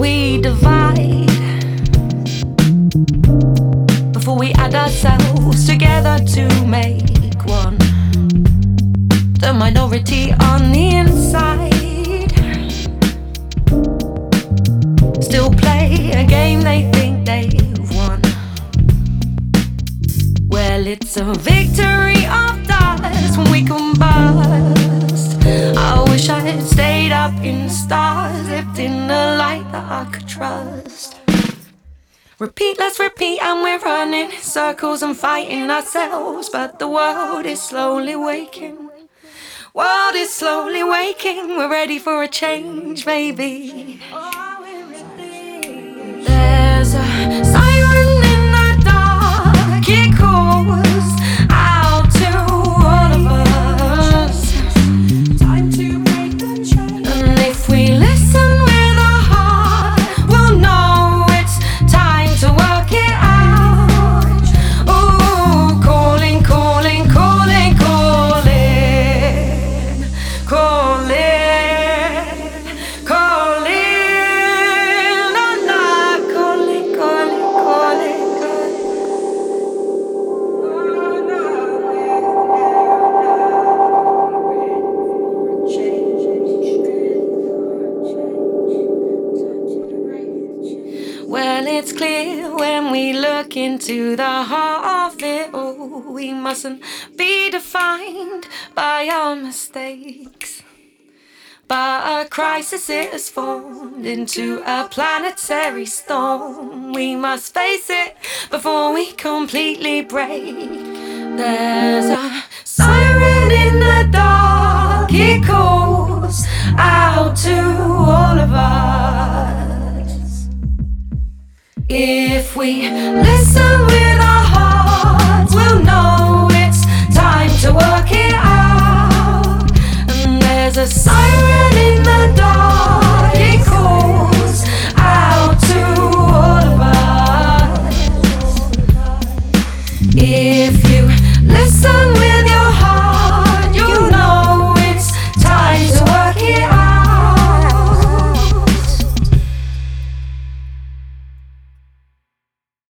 we divide before we add ourselves together to make one? The minority on the inside still play a game they think they've won. Well, it's a victory I could trust. Repeat, let's repeat, and we're running circles and fighting ourselves. But the world is slowly waking. World is slowly waking. We're ready for a change, maybe. It's clear when we look into the heart of it all, we mustn't be defined by our mistakes. But a crisis has formed into a planetary storm. We must face it before we completely break. There's a siren in the dark, it calls out to If we listen with our hearts, we'll know it's time to work it out. And there's a siren in the dark, it calls out to all of us. If you listen.